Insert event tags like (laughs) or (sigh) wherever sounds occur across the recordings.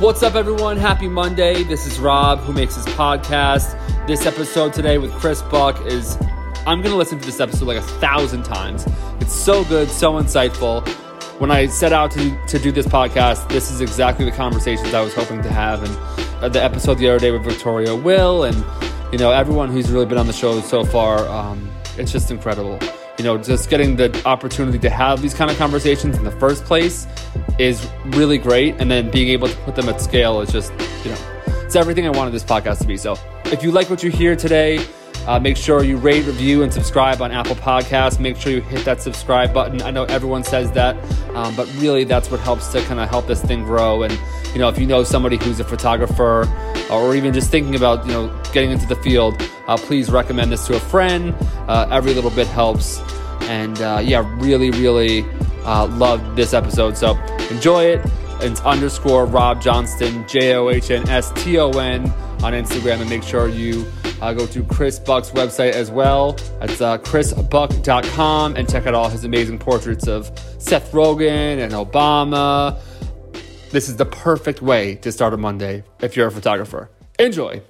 What's up, everyone? Happy Monday. This is Rob, who makes this podcast. This episode today with Chris Buck is, I'm going to listen to this episode like a thousand times. It's so good, so insightful. When I set out to, to do this podcast, this is exactly the conversations I was hoping to have. And uh, the episode the other day with Victoria Will and, you know, everyone who's really been on the show so far, um, it's just incredible you know, just getting the opportunity to have these kind of conversations in the first place is really great. And then being able to put them at scale is just, you know, it's everything I wanted this podcast to be. So if you like what you hear today, uh, make sure you rate, review, and subscribe on Apple Podcasts. Make sure you hit that subscribe button. I know everyone says that, um, but really that's what helps to kind of help this thing grow. And you know, if you know somebody who's a photographer or even just thinking about you know getting into the field, uh, please recommend this to a friend. Uh, every little bit helps. And uh, yeah, really, really uh, loved this episode. So enjoy it. It's underscore Rob Johnston, J O H N S T O N on Instagram. And make sure you uh, go to Chris Buck's website as well. It's uh, chrisbuck.com and check out all his amazing portraits of Seth Rogen and Obama. This is the perfect way to start a Monday if you're a photographer. Enjoy.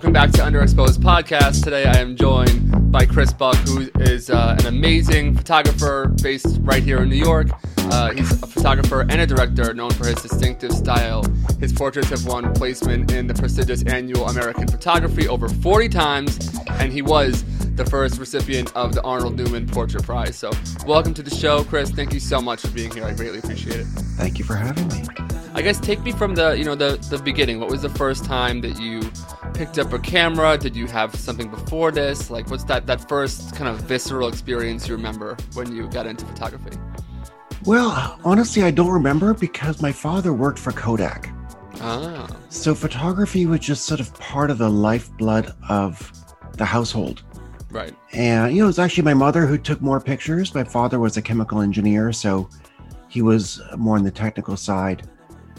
Welcome back to Underexposed Podcast. Today I am joined by Chris Buck, who is uh, an amazing photographer based right here in New York. Uh, he's a photographer and a director known for his distinctive style. His portraits have won placement in the prestigious annual American Photography over 40 times, and he was the first recipient of the Arnold Newman Portrait Prize. So, welcome to the show, Chris. Thank you so much for being here. I greatly appreciate it. Thank you for having me. I guess take me from the you know the the beginning. What was the first time that you picked up a camera? Did you have something before this? Like, what's that that first kind of visceral experience you remember when you got into photography? Well, honestly, I don't remember because my father worked for Kodak. Ah. So photography was just sort of part of the lifeblood of the household. Right. And you know, it was actually my mother who took more pictures. My father was a chemical engineer, so he was more on the technical side,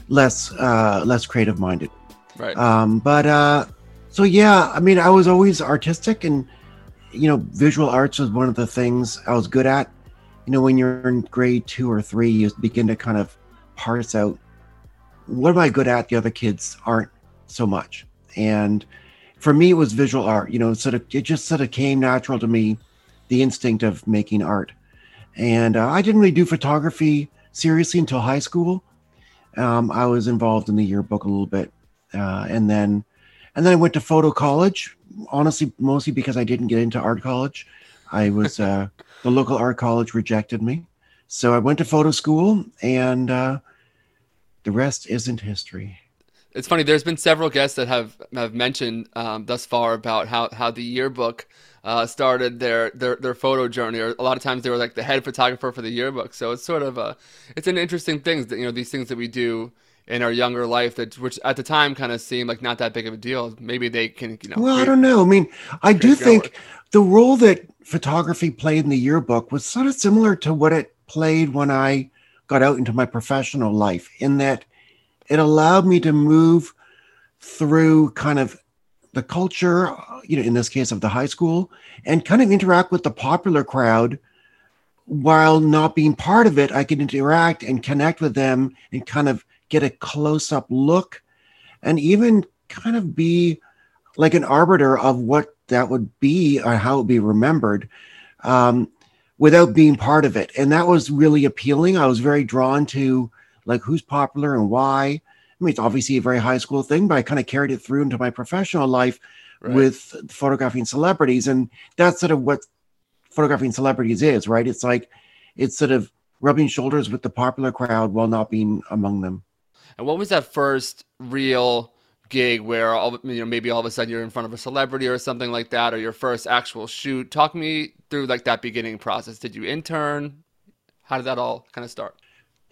less uh, less creative minded. Right. Um, but uh, so yeah, I mean, I was always artistic, and you know, visual arts was one of the things I was good at. You know, when you're in grade two or three, you begin to kind of parse out what am I good at. The other kids aren't so much, and for me, it was visual art. You know, sort of it just sort of came natural to me, the instinct of making art, and uh, I didn't really do photography seriously until high school. Um, I was involved in the yearbook a little bit, uh, and then and then I went to photo college. Honestly, mostly because I didn't get into art college. I was uh, (laughs) the local art college rejected me, so I went to photo school, and uh, the rest isn't history. It's funny. There's been several guests that have have mentioned um, thus far about how how the yearbook uh, started their, their their photo journey. Or a lot of times they were like the head photographer for the yearbook. So it's sort of a it's an interesting thing that you know these things that we do in our younger life that which at the time kind of seemed like not that big of a deal maybe they can you know well create, i don't know i mean i do think the role that photography played in the yearbook was sort of similar to what it played when i got out into my professional life in that it allowed me to move through kind of the culture you know in this case of the high school and kind of interact with the popular crowd while not being part of it i could interact and connect with them and kind of get a close up look, and even kind of be like an arbiter of what that would be or how it would be remembered um, without being part of it. And that was really appealing. I was very drawn to like who's popular and why. I mean, it's obviously a very high school thing, but I kind of carried it through into my professional life right. with photographing celebrities. And that's sort of what photographing celebrities is, right? It's like it's sort of rubbing shoulders with the popular crowd while not being among them. And what was that first real gig where all you know maybe all of a sudden you're in front of a celebrity or something like that, or your first actual shoot? Talk me through like that beginning process. Did you intern? How did that all kind of start?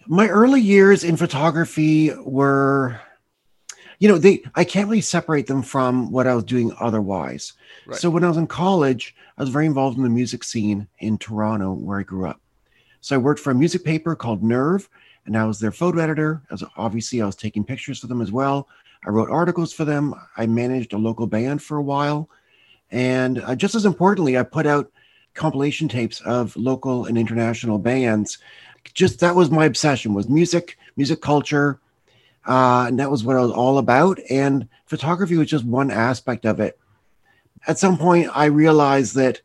My early years in photography were you know they i can't really separate them from what i was doing otherwise right. so when i was in college i was very involved in the music scene in toronto where i grew up so i worked for a music paper called nerve and I was their photo editor. As obviously, I was taking pictures for them as well. I wrote articles for them. I managed a local band for a while, And uh, just as importantly, I put out compilation tapes of local and international bands. Just that was my obsession was music, music culture, uh, and that was what I was all about. And photography was just one aspect of it. At some point, I realized that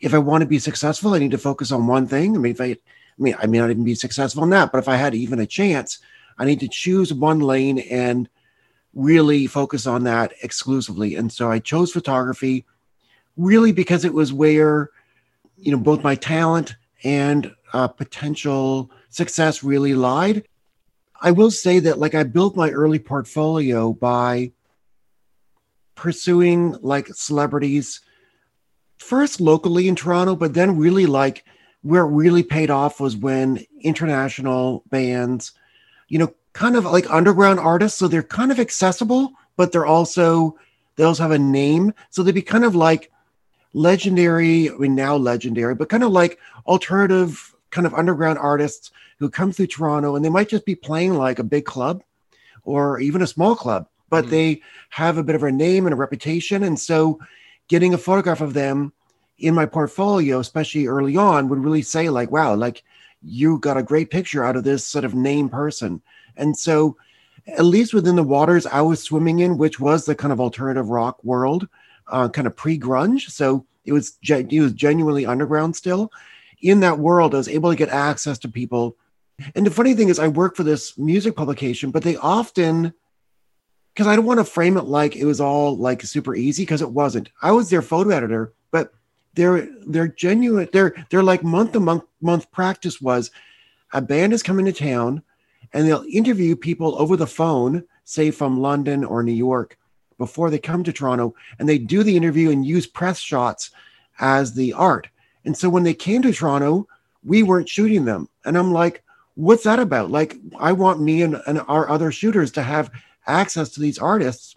if I want to be successful, I need to focus on one thing. I mean, if I, I mean, I may not even be successful in that, but if I had even a chance, I need to choose one lane and really focus on that exclusively. And so I chose photography really because it was where, you know, both my talent and uh, potential success really lied. I will say that, like, I built my early portfolio by pursuing like celebrities first locally in Toronto, but then really like where it really paid off was when international bands, you know, kind of like underground artists. So they're kind of accessible, but they're also, they also have a name. So they'd be kind of like legendary, I mean, now legendary, but kind of like alternative kind of underground artists who come through Toronto and they might just be playing like a big club or even a small club, but mm-hmm. they have a bit of a name and a reputation. And so getting a photograph of them in my portfolio, especially early on, would really say, like, wow, like you got a great picture out of this sort of name person. And so, at least within the waters I was swimming in, which was the kind of alternative rock world, uh, kind of pre grunge. So it was, it was genuinely underground still. In that world, I was able to get access to people. And the funny thing is, I work for this music publication, but they often, because I don't want to frame it like it was all like super easy, because it wasn't. I was their photo editor, but their genuine their their like month to month month practice was a band is coming to town and they'll interview people over the phone say from london or new york before they come to toronto and they do the interview and use press shots as the art and so when they came to toronto we weren't shooting them and i'm like what's that about like i want me and, and our other shooters to have access to these artists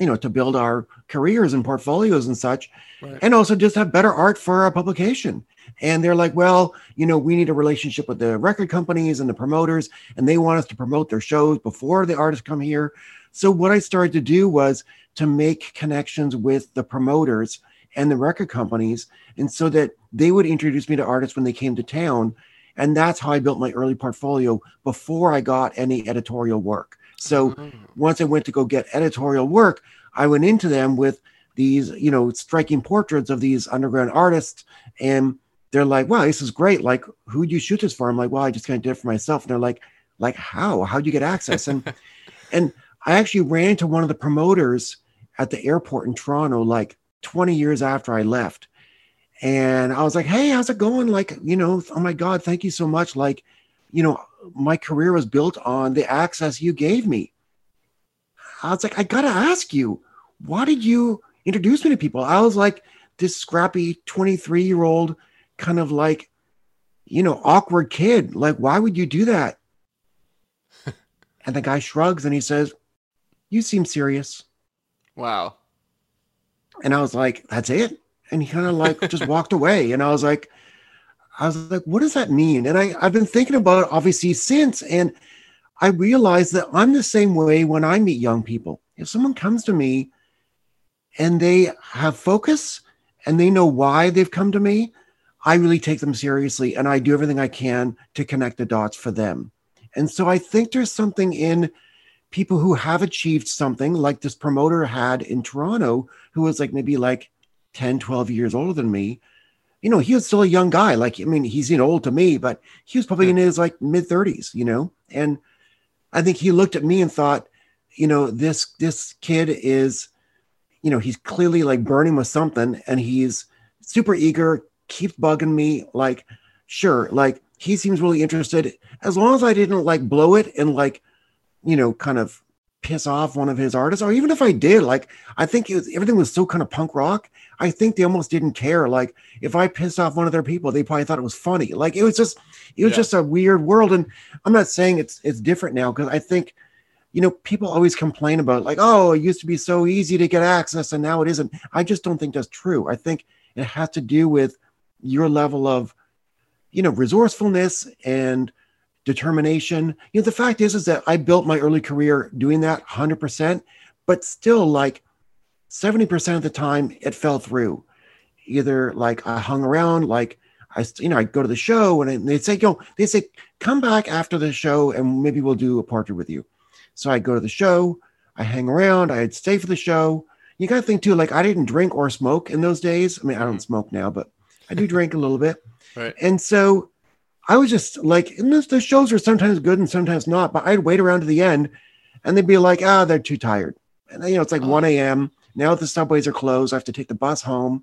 you know, to build our careers and portfolios and such, right. and also just have better art for our publication. And they're like, well, you know, we need a relationship with the record companies and the promoters, and they want us to promote their shows before the artists come here. So what I started to do was to make connections with the promoters and the record companies, and so that they would introduce me to artists when they came to town. And that's how I built my early portfolio before I got any editorial work. So mm-hmm. once I went to go get editorial work, I went into them with these, you know, striking portraits of these underground artists. And they're like, wow, this is great. Like, who'd you shoot this for? I'm like, well, I just kind of did it for myself. And they're like, like, how? How'd you get access? And (laughs) and I actually ran into one of the promoters at the airport in Toronto like 20 years after I left. And I was like, hey, how's it going? Like, you know, oh my God, thank you so much. Like, you know, my career was built on the access you gave me. I was like, I gotta ask you, why did you introduce me to people? I was like this scrappy 23 year old kind of like, you know, awkward kid. Like, why would you do that? (laughs) and the guy shrugs and he says, You seem serious. Wow. And I was like, That's it. And he kind of like (laughs) just walked away. And I was like, I was like, what does that mean? And I, I've been thinking about it obviously since. And I realized that I'm the same way when I meet young people. If someone comes to me and they have focus and they know why they've come to me, I really take them seriously and I do everything I can to connect the dots for them. And so I think there's something in people who have achieved something like this promoter had in Toronto, who was like maybe like 10, 12 years older than me, you know, he was still a young guy. Like, I mean, he's you know old to me, but he was probably in his like mid 30s, you know. And I think he looked at me and thought, you know, this this kid is, you know, he's clearly like burning with something, and he's super eager, keeps bugging me. Like, sure, like he seems really interested. As long as I didn't like blow it and like, you know, kind of piss off one of his artists, or even if I did, like I think was, everything was so kind of punk rock. I think they almost didn't care. Like if I pissed off one of their people, they probably thought it was funny. Like it was just, it was yeah. just a weird world. And I'm not saying it's it's different now because I think, you know, people always complain about like, oh, it used to be so easy to get access and now it isn't. I just don't think that's true. I think it has to do with your level of, you know, resourcefulness and determination. You know, the fact is, is that I built my early career doing that 100%, but still, like, 70% of the time it fell through. Either like I hung around, like I, you know, I go to the show and they'd say, yo, they say, come back after the show and maybe we'll do a portrait with you. So I go to the show, I hang around, I'd stay for the show. You got to think too, like I didn't drink or smoke in those days. I mean, I don't smoke now, but I do drink a little bit. Right. And so I was just like, the, the shows are sometimes good and sometimes not, but I'd wait around to the end and they'd be like, ah, they're too tired. And you know, it's like oh. 1 a.m. Now the subways are closed. I have to take the bus home.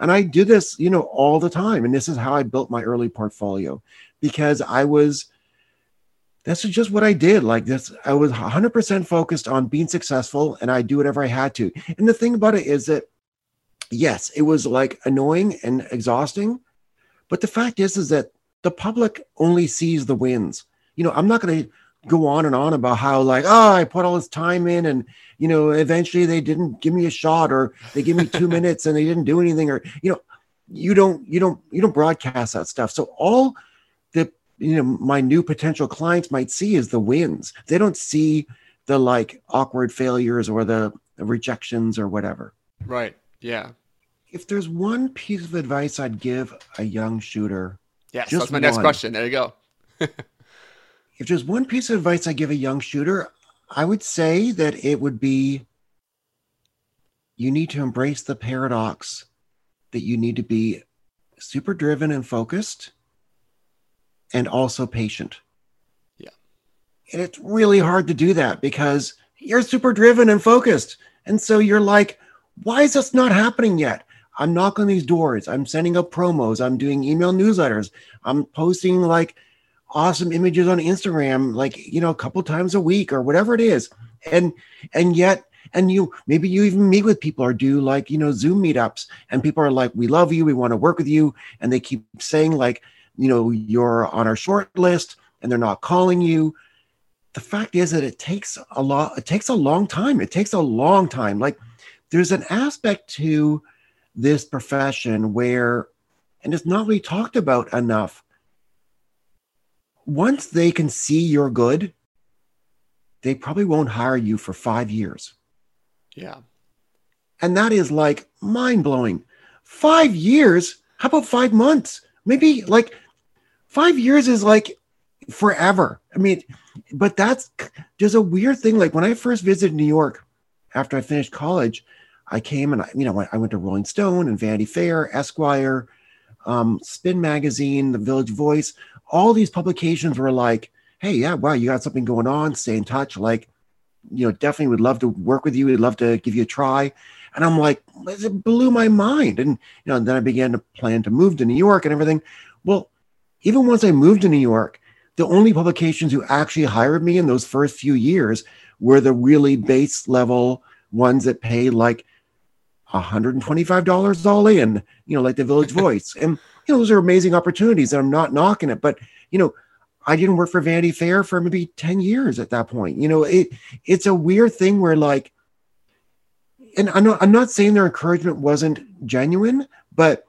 And I do this, you know, all the time. And this is how I built my early portfolio because I was, that's just what I did. Like this, I was 100% focused on being successful and I do whatever I had to. And the thing about it is that, yes, it was like annoying and exhausting. But the fact is, is that the public only sees the wins. You know, I'm not going to go on and on about how like oh i put all this time in and you know eventually they didn't give me a shot or they give me two (laughs) minutes and they didn't do anything or you know you don't you don't you don't broadcast that stuff. So all the you know my new potential clients might see is the wins. They don't see the like awkward failures or the rejections or whatever. Right. Yeah. If there's one piece of advice i'd give a young shooter yes that's my one, next question there you go (laughs) if there's one piece of advice I give a young shooter, I would say that it would be you need to embrace the paradox that you need to be super driven and focused and also patient. Yeah. And it's really hard to do that because you're super driven and focused. And so you're like, why is this not happening yet? I'm knocking these doors. I'm sending up promos. I'm doing email newsletters. I'm posting like awesome images on Instagram, like, you know, a couple times a week or whatever it is. And, and yet, and you maybe you even meet with people or do like, you know, Zoom meetups and people are like, we love you. We want to work with you. And they keep saying, like, you know, you're on our short list and they're not calling you. The fact is that it takes a lot, it takes a long time. It takes a long time. Like, there's an aspect to this profession where, and it's not really talked about enough, once they can see you're good, they probably won't hire you for five years. Yeah. And that is like mind blowing. Five years? How about five months? Maybe like five years is like forever. I mean, but that's there's a weird thing. Like when I first visited New York after I finished college, I came and I, you know, I went to Rolling Stone and Vanity Fair, Esquire, um, Spin Magazine, The Village Voice all these publications were like, hey, yeah, wow, you got something going on, stay in touch. Like, you know, definitely would love to work with you. We'd love to give you a try. And I'm like, it blew my mind. And, you know, then I began to plan to move to New York and everything. Well, even once I moved to New York, the only publications who actually hired me in those first few years were the really base level ones that paid like $125 all in, you know, like the Village (laughs) Voice. And you know, those are amazing opportunities and I'm not knocking it, but you know, I didn't work for Vanity Fair for maybe 10 years at that point. You know, it it's a weird thing where like and I'm not I'm not saying their encouragement wasn't genuine, but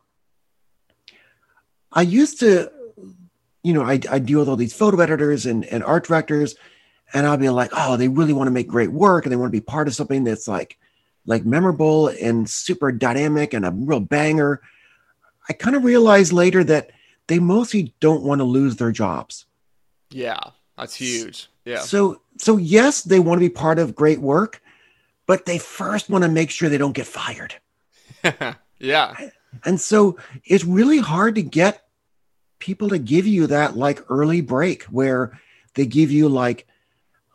I used to, you know, I, I deal with all these photo editors and, and art directors, and I'll be like, oh, they really want to make great work and they want to be part of something that's like like memorable and super dynamic and a real banger. I kind of realized later that they mostly don't want to lose their jobs. Yeah, that's huge. Yeah. So so yes, they want to be part of great work, but they first want to make sure they don't get fired. (laughs) yeah. And so it's really hard to get people to give you that like early break where they give you like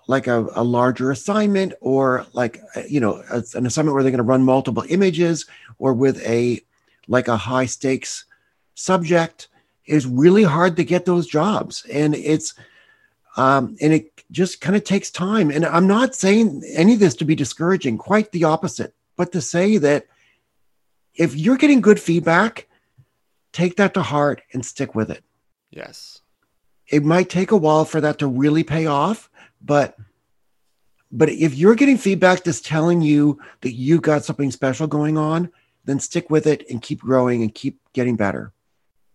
like a, a larger assignment or like you know a, an assignment where they're going to run multiple images or with a like a high stakes subject is really hard to get those jobs. And it's um, and it just kind of takes time. And i'm not saying any of this to be discouraging quite the opposite. But to say that if you're getting good feedback take that to heart and stick with it. Yes. It might take a while for that to really pay off but but if you're getting feedback that's telling you that you've got something special going on then stick with it and keep growing and keep getting better.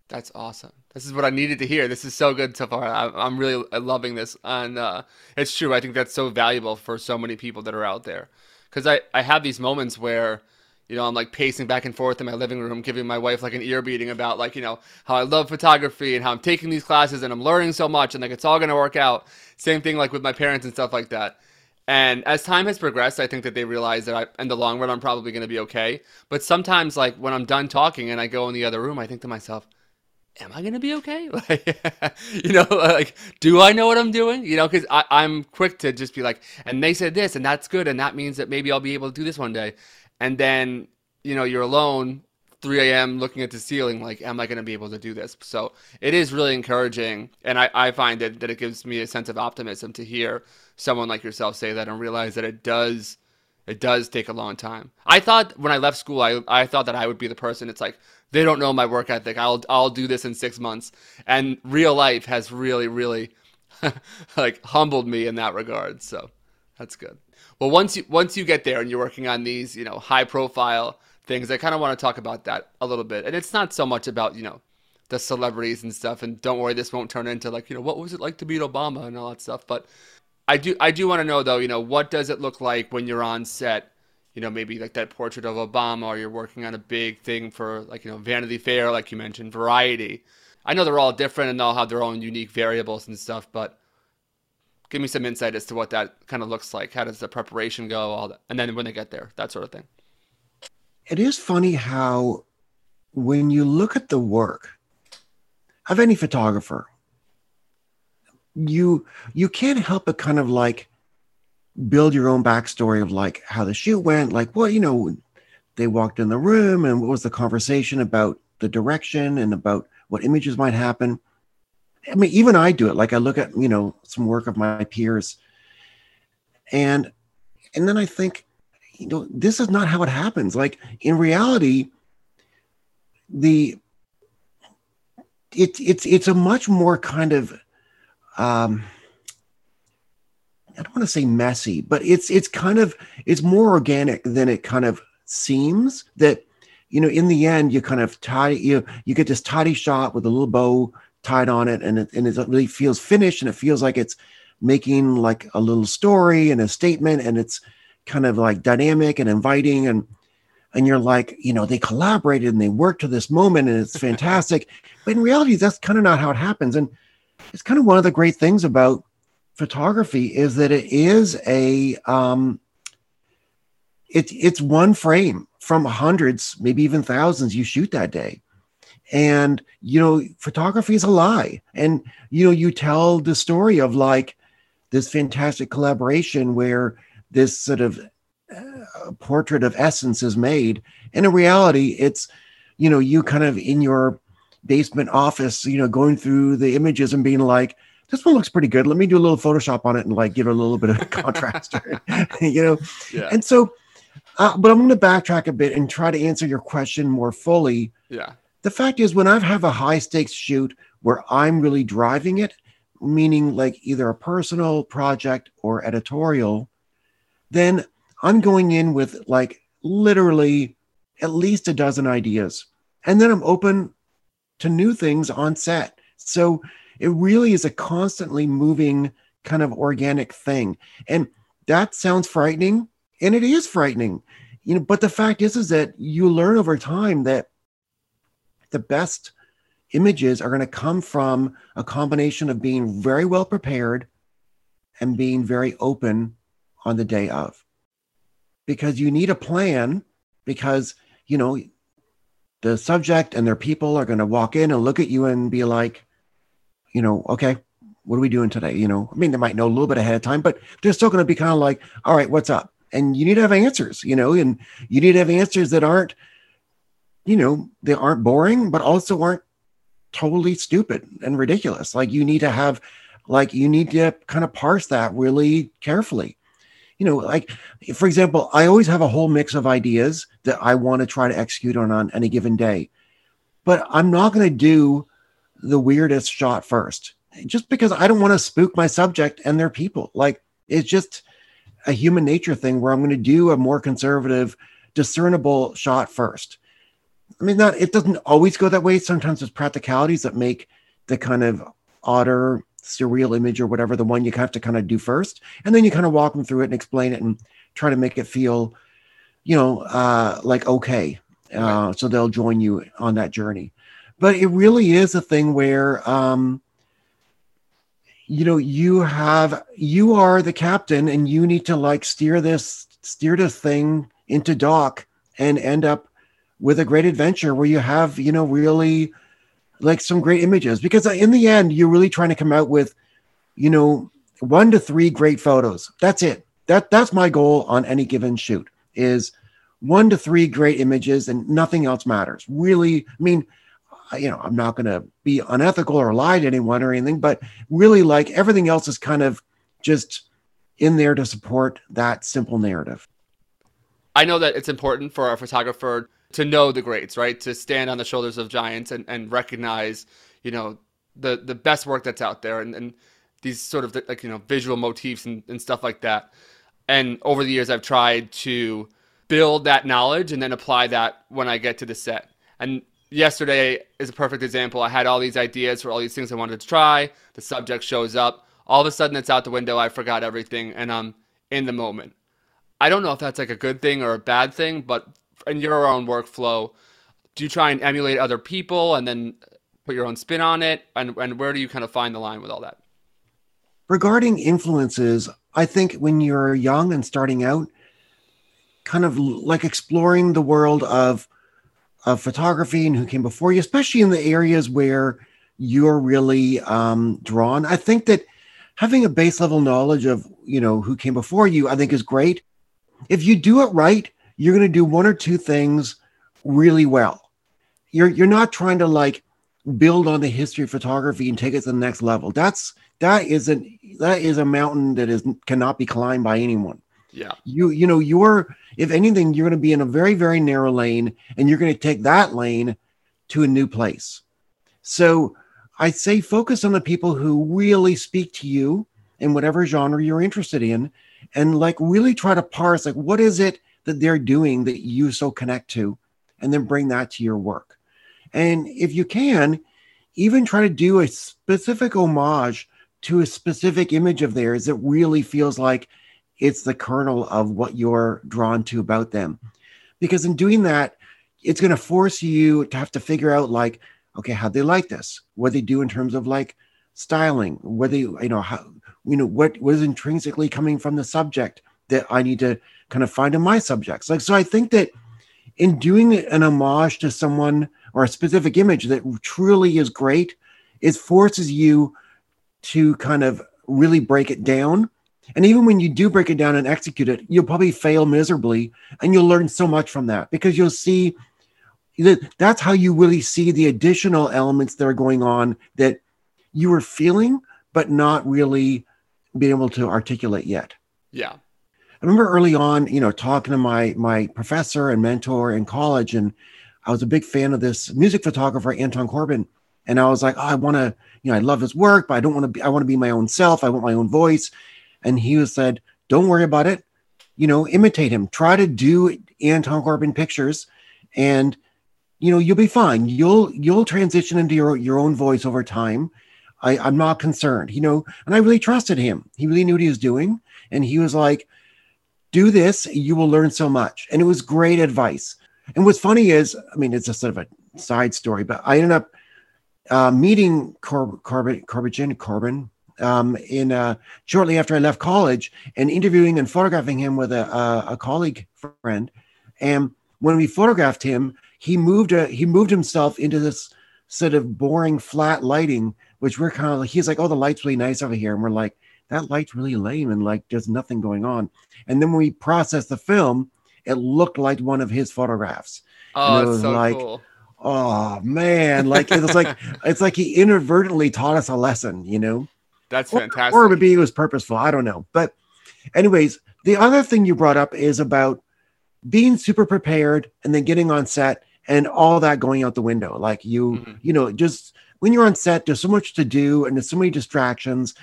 That's awesome. This is what I needed to hear. This is so good so far. I, am really loving this, and uh, it's true. I think that's so valuable for so many people that are out there because I I have these moments where you know, I'm like pacing back and forth in my living room, giving my wife like an ear beating about like, you know, how I love photography and how I'm taking these classes and I'm learning so much and like it's all to work out. Same thing like with my parents and stuff like that. And as time has progressed, I think that they realize that I, in the long run, I'm probably to be okay. But sometimes, like when I'm done talking and I go in the other room, I think to myself, am I to be okay? (laughs) Like, you know, like, do I know what I'm doing? You know, because I'm quick to just be like, and they said this, and that's good, and that means that maybe I'll be able to do this one day and then you know you're alone 3 a.m. looking at the ceiling, like, am I going to be able to do this? So it is really encouraging. And I, I find that, that it gives me a sense of optimism to hear someone like yourself say that and realize that it does, it does take a long time. I thought when I left school, I, I thought that I would be the person. It's like, they don't know my work ethic. I'll, I'll do this in six months. And real life has really, really (laughs) like humbled me in that regard. So that's good. Well, once you once you get there and you're working on these, you know, high profile things, I kind of want to talk about that a little bit. And it's not so much about you know the celebrities and stuff. And don't worry, this won't turn into like you know what was it like to meet Obama and all that stuff. But I do I do want to know though, you know, what does it look like when you're on set? You know, maybe like that portrait of Obama, or you're working on a big thing for like you know Vanity Fair, like you mentioned, Variety. I know they're all different and they'll have their own unique variables and stuff, but give me some insight as to what that kind of looks like. How does the preparation go? All that, and then when they get there, that sort of thing. It is funny how when you look at the work of any photographer, you you can't help but kind of like build your own backstory of like how the shoot went, like what you know, they walked in the room and what was the conversation about the direction and about what images might happen. I mean, even I do it. Like I look at, you know, some work of my peers and and then I think, you know, this is not how it happens. Like in reality, the it's, it's it's a much more kind of um I don't want to say messy, but it's it's kind of it's more organic than it kind of seems that you know in the end you kind of tie you you get this tidy shot with a little bow tied on it and it, and it really feels finished and it feels like it's making like a little story and a statement and it's kind of like dynamic and inviting and and you're like you know they collaborated and they worked to this moment and it's fantastic. (laughs) But in reality that's kind of not how it happens and it's kind of one of the great things about photography is that it is a um it's it's one frame from hundreds maybe even thousands you shoot that day and you know photography is a lie. And you know you tell the story of like this fantastic collaboration where this sort of uh, portrait of essence is made. And in reality it's you know you kind of in your basement office you know going through the images and being like this one looks pretty good. Let me do a little photoshop on it and like give it a little bit of (laughs) contrast (laughs) you know? Yeah. and so uh, but i'm going to backtrack a bit and try to answer your question more fully. Yeah the fact is, when I have a high stakes shoot where I'm really driving it, meaning like either a personal project or editorial, then I'm going in with like literally at least a dozen ideas. And then I'm open to new things on set. So it really is a constantly moving kind of organic thing. And that sounds frightening. And it is frightening. You know, but the fact is is that you learn over time that the best images are going to come from a combination of being very well prepared and being very open on the day of. Because you need a plan, because, you know, the subject and their people are going to walk in and look at you and be like, you know, okay, what are we doing today? You know, I mean, they might know a little bit ahead of time, but they're still going to be kind of like, all right, what's up? And you need to have answers, you know, and you need to have answers that aren't you know, they aren't boring, but also aren't totally stupid and ridiculous. Like you need to have, like, you need to kind of parse that really carefully. You know, like, for example, I always have a whole mix of ideas that I want to try to execute on on any given day, but I'm not going to do the weirdest shot first just because I don't want to spook my subject and their people. Like, it's just a human nature thing where I'm going to do a more conservative, discernible shot first I mean, not it doesn't always go that way. Sometimes there's practicalities that make the kind of odder surreal image or whatever the one you have to kind of do first, and then you kind of walk them through it and explain it and try to make it feel, you know, uh, like okay. Uh, so they'll join you on that journey. But it really is a thing where, um, you know, you have you are the captain, and you need to like steer this steer this thing into dock and end up with a great adventure where you have you know really like some great images. Because uh, in the end you're really trying to come out with you know one to three great photos. That's it. That that's my goal on any given shoot is one to three great images and nothing else matters. Really i mean uh, you know i'm not going to be unethical or lie to anyone or anything but really like everything else is kind of just in there to support that simple narrative. I know that it's important for a photographer to know the greats, right? To stand on the shoulders of giants and, and recognize, you know, the the best work that's out there and, and these sort of like you know visual motifs and, and stuff like that. And over the years, I've tried to build that knowledge and then apply that when I get to the set. And yesterday is a perfect example. I had all these ideas for all these things I wanted to try. The subject shows up. All of a sudden, it's out the window. I forgot everything, and I'm in the moment. I don't know if that's like a good thing or a bad thing, but in your own workflow, do you try and emulate other people and then put your own spin on it? And, and where do you kind of find the line with all that? Regarding influences, I think when you're young and starting out, kind of like exploring the world of of photography and who came before you, especially in the areas where you're really um, drawn. I think that having a base level knowledge of you know who came before you, I think is great. If you do it right, you're going to do one or two things really well. You're you're not trying to like build on the history of photography and take it to the next level. That's that isn't that is a mountain that is cannot be climbed by anyone. Yeah. You you know you're if anything you're going to be in a very very narrow lane and you're going to take that lane to a new place. So I say focus on the people who really speak to you in whatever genre you're interested in and like really try to parse like what is it that they're doing that you so connect to, and then bring that to your work. And if you can, even try to do a specific homage to a specific image of theirs that really feels like it's the kernel of what you're drawn to about them. Because in doing that, it's going to force you to have to figure out, like, okay, how they like this, what they do in terms of like styling, whether you know how you know what was intrinsically coming from the subject that I need to kind of find in my subjects. Like, so I think that in doing an homage to someone or a specific image that truly is great, it forces you to kind of really break it down. And even when you do break it down and execute it, you'll probably fail miserably and you'll learn so much from that because you'll see that that's how you really see the additional elements that are going on that you were feeling, but not really being able to articulate yet. Yeah. I remember early on, you know, talking to my my professor and mentor in college, and I was a big fan of this music photographer Anton Corbijn, and I was like, oh, I want to, you know, I love his work, but I don't want to be, I want to be my own self. I want my own voice, and he was said, don't worry about it, you know, imitate him. Try to do Anton Corbijn pictures, and you know, you'll be fine. You'll you'll transition into your your own voice over time. I, I'm not concerned, you know, and I really trusted him. He really knew what he was doing, and he was like do this, you will learn so much. And it was great advice. And what's funny is, I mean, it's a sort of a side story, but I ended up uh, meeting Cor- Corbijn, Corbijn, Corbijn um, in uh, shortly after I left college and interviewing and photographing him with a, a, a colleague friend. And when we photographed him, he moved a, he moved himself into this sort of boring flat lighting, which we're kind of like, he's like, oh, the light's really nice over here. And we're like, that light's really lame and like there's nothing going on. And then when we processed the film, it looked like one of his photographs. Oh, and it was so like, cool. oh man, like it's like (laughs) it's like he inadvertently taught us a lesson, you know. That's fantastic. Or, or maybe it was purposeful. I don't know. But, anyways, the other thing you brought up is about being super prepared and then getting on set and all that going out the window. Like you, mm-hmm. you know, just when you're on set, there's so much to do and there's so many distractions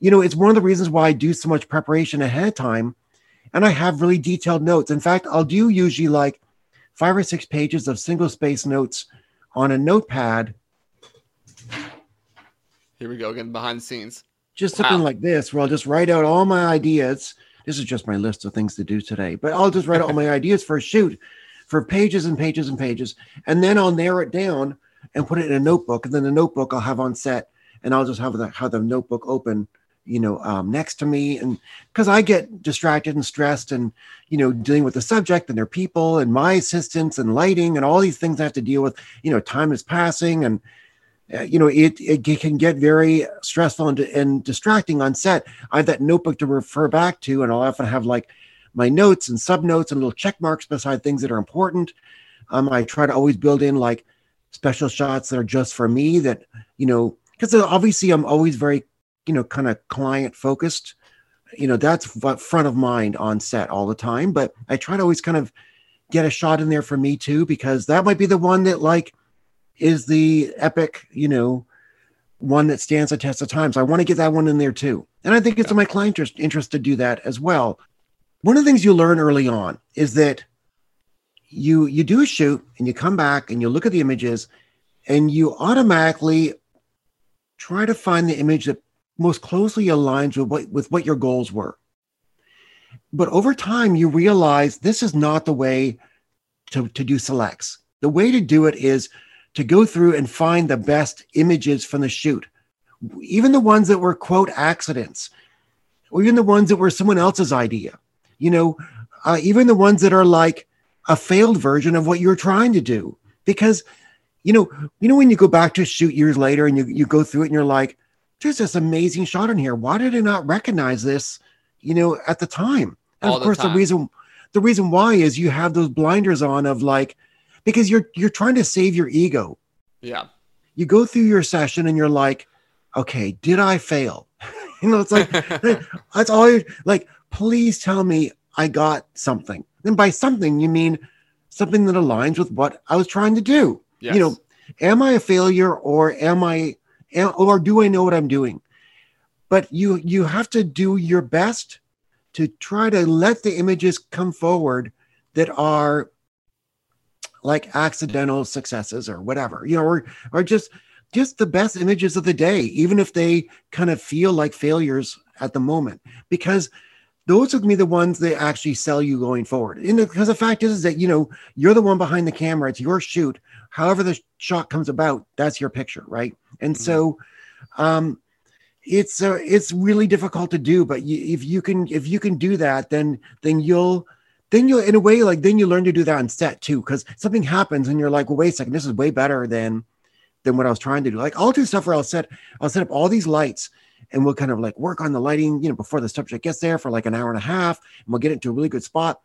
you know, it's one of the reasons why I do so much preparation ahead of time. And I have really detailed notes. In fact, I'll do usually like five or six pages of single space notes on a notepad. Here we go, again behind the scenes. Just wow. something like this, where I'll just write out all my ideas. this is just my list of things to do today. But I'll just write out all my (laughs) ideas for a shoot for pages and pages and pages. And then I'll narrow it down and put it in a notebook. And then the notebook I'll have on set and I'll just have the, have the notebook open, you know, um, next to me. And because I get distracted and stressed and, you know, dealing with the subject and their people and my assistants and lighting and all these things I have to deal with, you know, time is passing and, uh, you know, it, it can get very stressful and, and distracting on set. I have that notebook to refer back to, and I'll often have like my notes and sub notes and little check marks beside things that are important. Um, I try to always build in like special shots that are just for me that, you know, because obviously I'm always very, you know, kind of client focused. You know, that's front of mind on set all the time. But I try to always kind of get a shot in there for me too, because that might be the one that like is the epic, you know, one that stands the test of time. So I want to get that one in there too. And I think it's in my client interest, interest to do that as well one of the things you learn early on is that you you do a shoot and you come back and you look at the images and you automatically try to find the image that most closely aligns with what with what your goals were. But over time you realize this is not the way to, to do selects. The way to do it is to go through and find the best images from the shoot. Even the ones that were quote accidents or even the ones that were someone else's idea. You know, uh, even the ones that are like a failed version of what you're trying to do. Because, you know, you know, when you go back to a shoot years later and you, you go through it and you're like, there's this amazing shot in here. Why did I not recognize this, you know, at the time? And All of course, the, the reason the reason why is you have those blinders on of like because you're you're trying to save your ego. Yeah. You go through your session and you're like, okay, did I fail? (laughs) you know, it's like (laughs) that's all you're like please tell me I got something. And by something, you mean something that aligns with what I was trying to do. Yes. You know, am I a failure or am I, or do I know what I'm doing? But you you have to do your best to try to let the images come forward that are like accidental successes or whatever, you know, or or just just the best images of the day, even if they kind of feel like failures at the moment, because those are going to be the ones that actually sell you going forward. And because the fact is, is that you know you're the one behind the camera. It's your shoot. However the shot comes about, that's your picture, right? And mm-hmm. so, um, it's uh, it's really difficult to do. But you, if you can if you can do that, then then you'll then you'll in a way like then you learn to do that on set too. Because something happens and you're like, well, wait a second, this is way better than than what I was trying to do. Like I'll do stuff where I'll set I'll set up all these lights and we'll kind of like work on the lighting, you know, before the subject gets there for like an hour and a half, and we'll get it to a really good spot.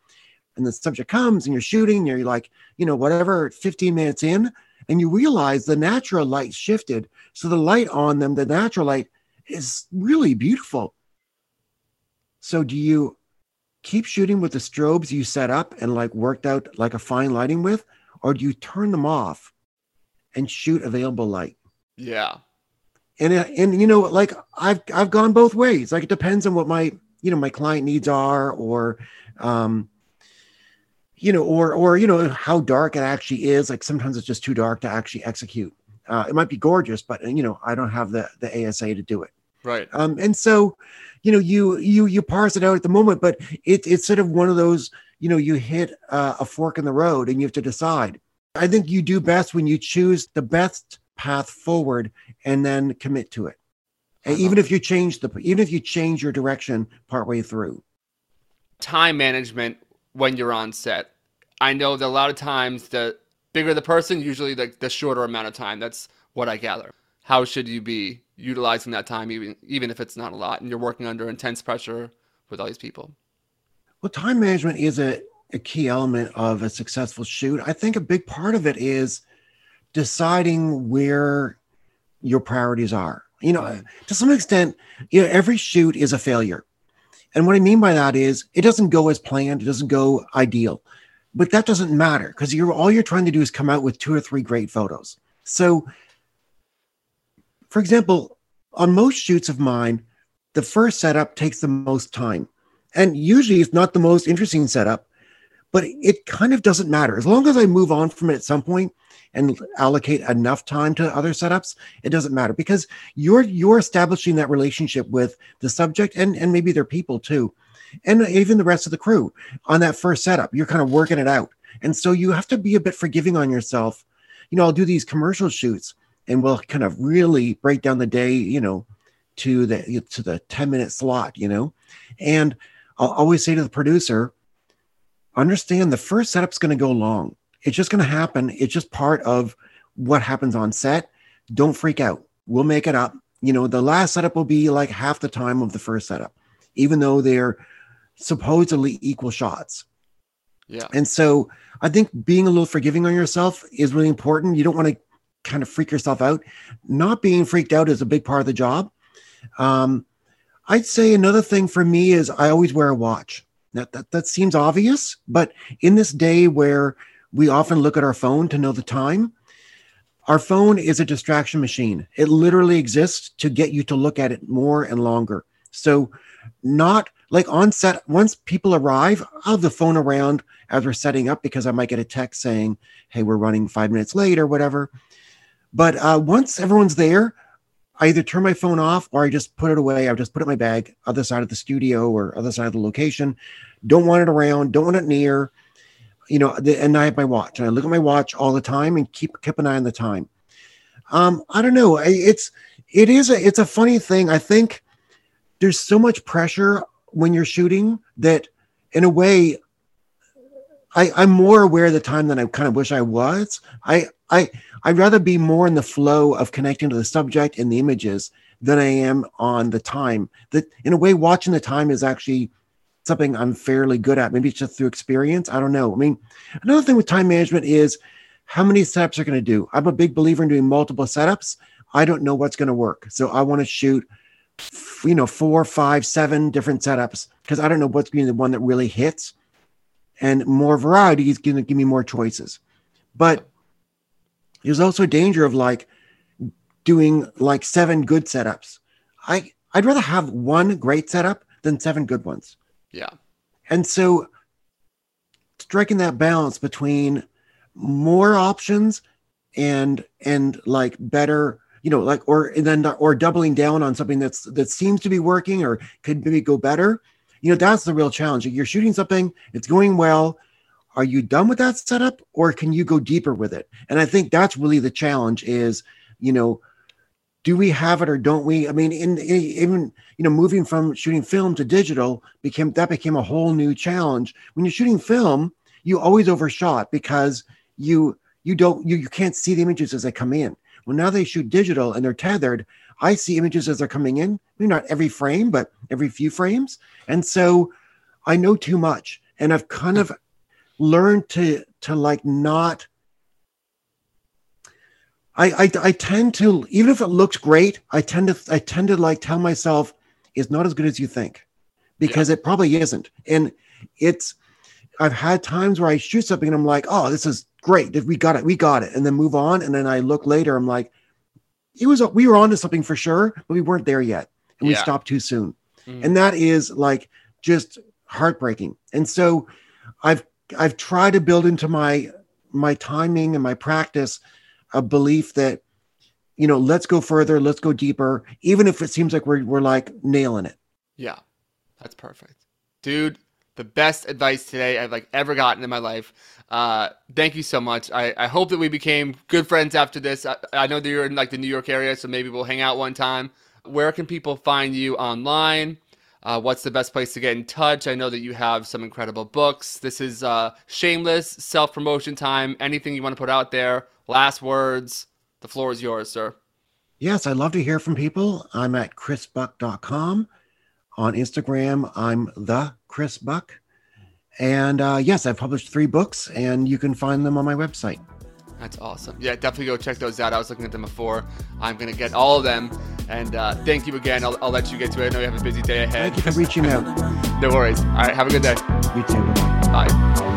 And the subject comes and you're shooting, and you're like, you know, whatever, 15 minutes in, and you realize the natural light shifted. So the light on them, the natural light is really beautiful. So do you keep shooting with the strobes you set up and like worked out like a fine lighting with, or do you turn them off and shoot available light? Yeah and uh, and you know like i've i've gone both ways. Like it depends on what my you know my client needs are or um you know or or you know how dark it actually is. Like sometimes it's just too dark to actually execute. Uh, it might be gorgeous but you know i don't have the the asa to do it. Right. Um and so you know you you you parse it out at the moment but it, it's sort of one of those you know you hit uh, a fork in the road and you have to decide. I think you do best when you choose the best path forward and then commit to it. And even if you change the even if you change your direction partway through. Time management when you're on set. I know that a lot of times the bigger the person, usually the, the shorter amount of time. That's what I gather. How should you be utilizing that time even even if it's not a lot and you're working under intense pressure with all these people? Well, time management is a, a key element of a successful shoot. I think a big part of it is deciding where your priorities are. You know, to some extent, you know, every shoot is a failure. And what I mean by that is it doesn't go as planned, it doesn't go ideal. But that doesn't matter because you're all you're trying to do is come out with two or three great photos. So for example, on most shoots of mine, the first setup takes the most time. And usually it's not the most interesting setup, but it kind of doesn't matter. As long as I move on from it at some point, and allocate enough time to other setups, it doesn't matter because you're you're establishing that relationship with the subject and and maybe their people too. and even the rest of the crew on that first setup. You're kind of working it out. And so you have to be a bit forgiving on yourself. You know, I'll do these commercial shoots and we'll kind of really break down the day, you know, to the to the 10 minute slot, you know. And I'll always say to the producer, understand the first setup's going to go long. It's just going to happen. It's just part of what happens on set. Don't freak out. We'll make it up. You know, the last setup will be like half the time of the first setup, even though they're supposedly equal shots. Yeah. And so I think being a little forgiving on yourself is really important. You don't want to kind of freak yourself out. Not being freaked out is a big part of the job. Um, I'd say another thing for me is I always wear a watch. That, that, that seems obvious, but in this day where we often look at our phone to know the time, our phone is a distraction machine. It literally exists to get you to look at it more and longer. So, not like on set, once people arrive, I'll have the phone around as we're setting up because I might get a text saying, Hey, we're running five minutes late or whatever. But uh, once everyone's there, I either turn my phone off or I just put it away. I just put it in my bag, other side of the studio or other side of the location. Don't want it around, don't want it near, you know, the, and I have my watch and I look at my watch all the time and keep keep an eye on the time. Um, I don't know. It's it is a it's a funny thing. I think there's so much pressure when you're shooting that in a way I, I'm more aware of the time than I kind of wish I was. I I I'd rather be more in the flow of connecting to the subject and the images than I am on the time. That in a way, watching the time is actually something I'm fairly good at. Maybe it's just through experience. I don't know. I mean, another thing with time management is how many setups are going to do. I'm a big believer in doing multiple setups. I don't know what's going to work, so I want to shoot, you know, four, five, seven different setups because I don't know what's going to be the one that really hits. And more variety is going to give me more choices. But there's also a danger of like doing like seven good setups. I I'd rather have one great setup than seven good ones. Yeah. And so striking that balance between more options and and like better you know like or and then or doubling down on something that's that seems to be working or could maybe go better you know that's the real challenge. You're shooting something it's going well. Are you done with that setup or can you go deeper with it? And i think that's really the challenge is you know do we have it or don't we? I mean in, in, even you know moving from shooting film to digital became that became a whole new challenge. When you're shooting film you always overshot because you you don't you, you can't see the images as they come in. Well now they shoot digital and they're tethered. I see images as they're coming in maybe not every frame but every few frames. And so i know too much and i've kind of learned to to like not I, I I tend to even if it looks great, I tend to I tend to like tell myself it's not as good as you think because yeah. it probably isn't. And it's I've had times where I shoot something and I'm like, oh, this is great. We got it, we got it, and then move on. And then I look later, I'm like, it was we were onto something for sure, but we weren't there yet, and yeah. we stopped too soon. Mm. And that is like just heartbreaking. And so I've I've tried to build into my my timing and my practice a belief that you know let's go further let's go deeper even if it seems like we're, we're like nailing it. Yeah that's perfect. Dude the best advice today i've like ever gotten in my life. Uh thank you so much. I i hope that we became good friends after this. I, I know that you're in like the new york area so maybe we'll hang out one time. Where can people find you online uh, what's the best place to get in touch? I know that you have some incredible books. This is uh, shameless self promotion time. Anything you want to put out there? Last words. The floor is yours, sir. Yes, I'd love to hear from people. I'm at chrisbuck.com. On Instagram, I'm the Chris Buck. And uh, yes, I've published three books, and you can find them on my website. That's awesome. Yeah, definitely go check those out. I was looking at them before. I'm going to get all of them. And uh, thank you again. I'll, I'll, let you get to it. I know you have a busy day ahead. Thank you for reaching out. (laughs) no worries. All right. Have a good day. You too. Bye.